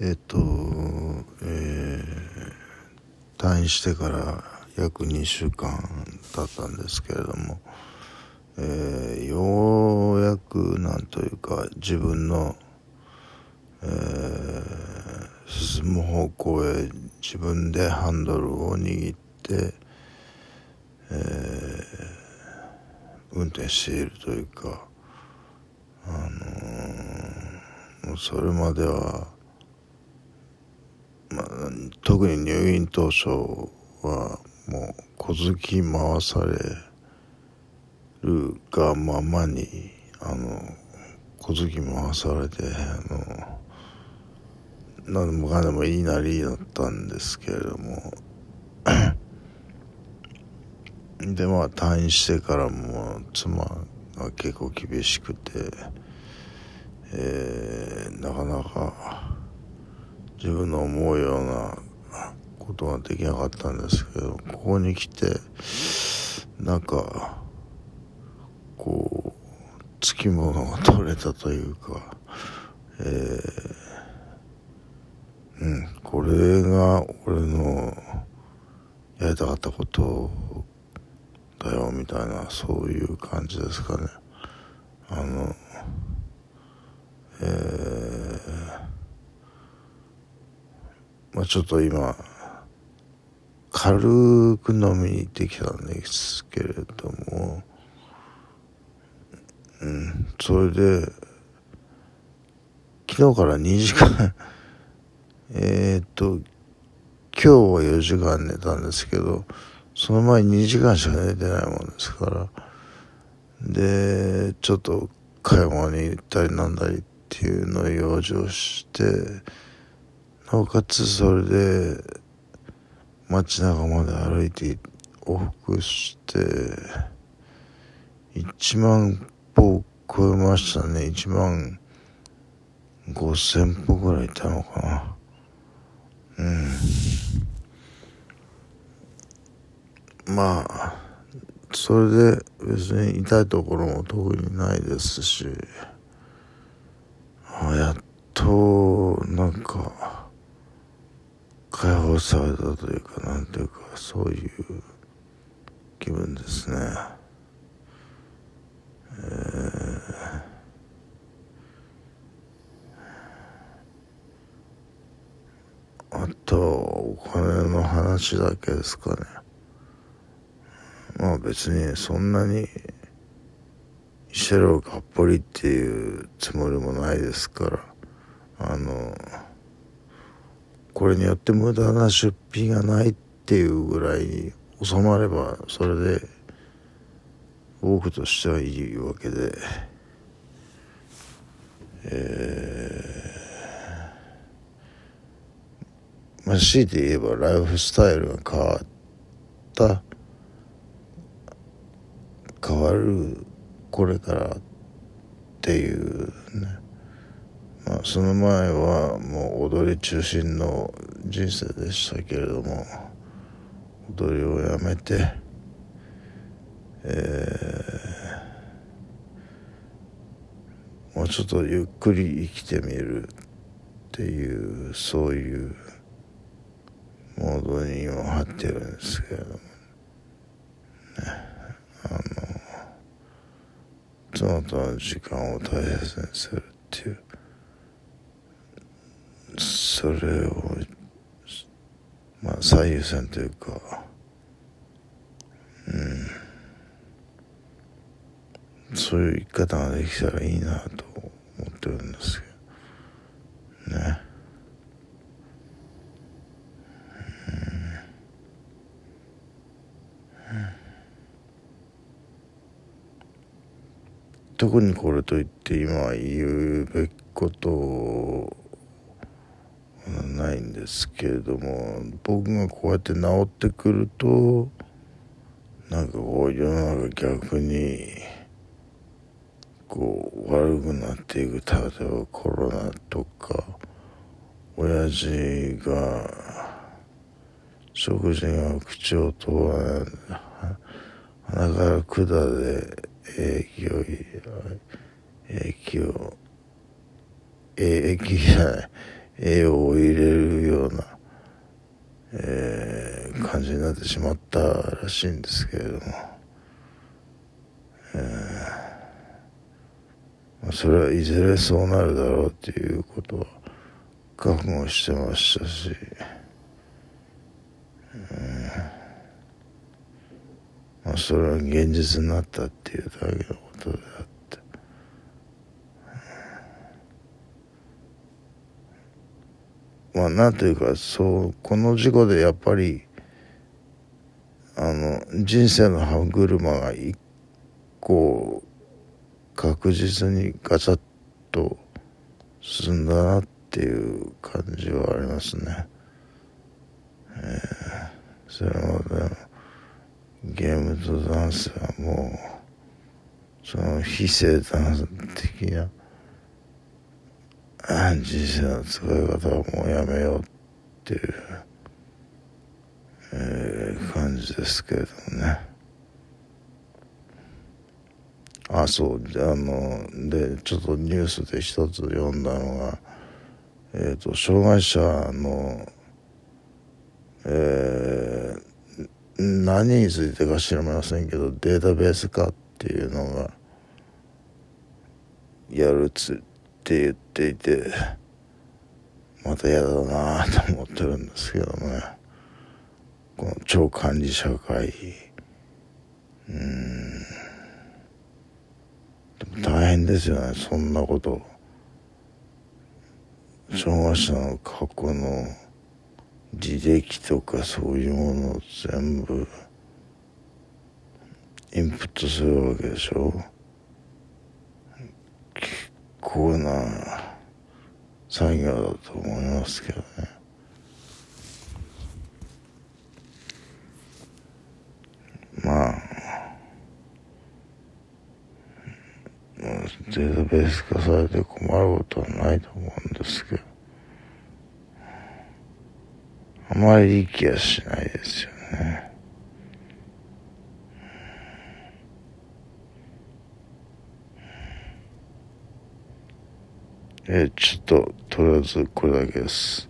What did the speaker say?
えっ、と、えー、退院してから約2週間経ったんですけれども、えー、ようやくなんというか自分の、えー、進む方向へ自分でハンドルを握って、えー、運転しているというか、あのー、それまではまあ、特に入院当初はもう小突き回されるがままにあの小突き回されてあの何でもかんでもいいなりだったんですけれども。でまあ退院してからも妻が結構厳しくて、えー、なかなか自分の思うようなことができなかったんですけどここに来てなんかこうつきものが取れたというかえー、うんこれが俺のやりたかったことだよみたいなそういう感じですかね。あのえーまあ、ちょっと今軽く飲みに行ってきたんですけれども、うん、それで昨日から2時間 えっと今日は4時間寝たんですけどその前に2時間しか寝てないもんですからでちょっと買い物に行ったりなんだりっていうのを養生してなおかつそれで街中まで歩いて往復して1万歩超えましたね。1万5000歩ぐらい行ったのかな。うん。まあそれで別に痛いところも特にないですしあやっとなんか解放されたというかなんていうかそういう気分ですね。えー、あとお金の話だけですかね。まあ別にそんなにシェロがっぽりっていうつもりもないですからあのこれによって無駄な出費がないっていうぐらいに収まればそれで僕としてはいいわけで。えー、まあ強いて言えばライフスタイルが変わった。変わるこれからっていうね。まあ、その前はもう踊り中心の人生でしたけれども踊りをやめて、えー、もうちょっとゆっくり生きてみるっていうそういうモードに今入ってるんですけれども。ね。あの妻との時間を大切にするっていう。それをまあ最優先というかうん。そういう生き方ができたらいいなと思ってるんですけどね。特にこれといって今言うべきことをですけれども僕がこうやって治ってくるとなんかこう世の中逆にこう悪くなっていく。例えばコロナとか親父が食事が口を通らない。鼻から管で液を液を液じゃない。栄養を入れるような、えー、感じになってしまったらしいんですけれども、えーまあ、それはいずれそうなるだろうっていうことは覚悟してましたし、えーまあ、それは現実になったっていうだけのことであって。まあなんというかそうこの事故でやっぱりあの人生の歯車が一個確実にガチャッと進んだなっていう感じはありますね。えー、それまでゲームとダンスはもうその非生誕的な人生の使い方はもうやめようっていう、えー、感じですけれどもね。あ、そう、あの、で、ちょっとニュースで一つ読んだのが、えっ、ー、と、障害者の、えー、何についてか知りませんけど、データベース化っていうのが、やるつって言っていてまた嫌だなと思ってるんですけどね。この超管理社会。うん。でも大変ですよねそんなこと。障害者の過去の履歴とかそういうものを全部インプットするわけでしょ？構な作業だと思いますけどね。まあ、データベース化されて困ることはないと思うんですけど、あまりいい気はしないですよね。えー、ちょっと、とりあえずこれだけです。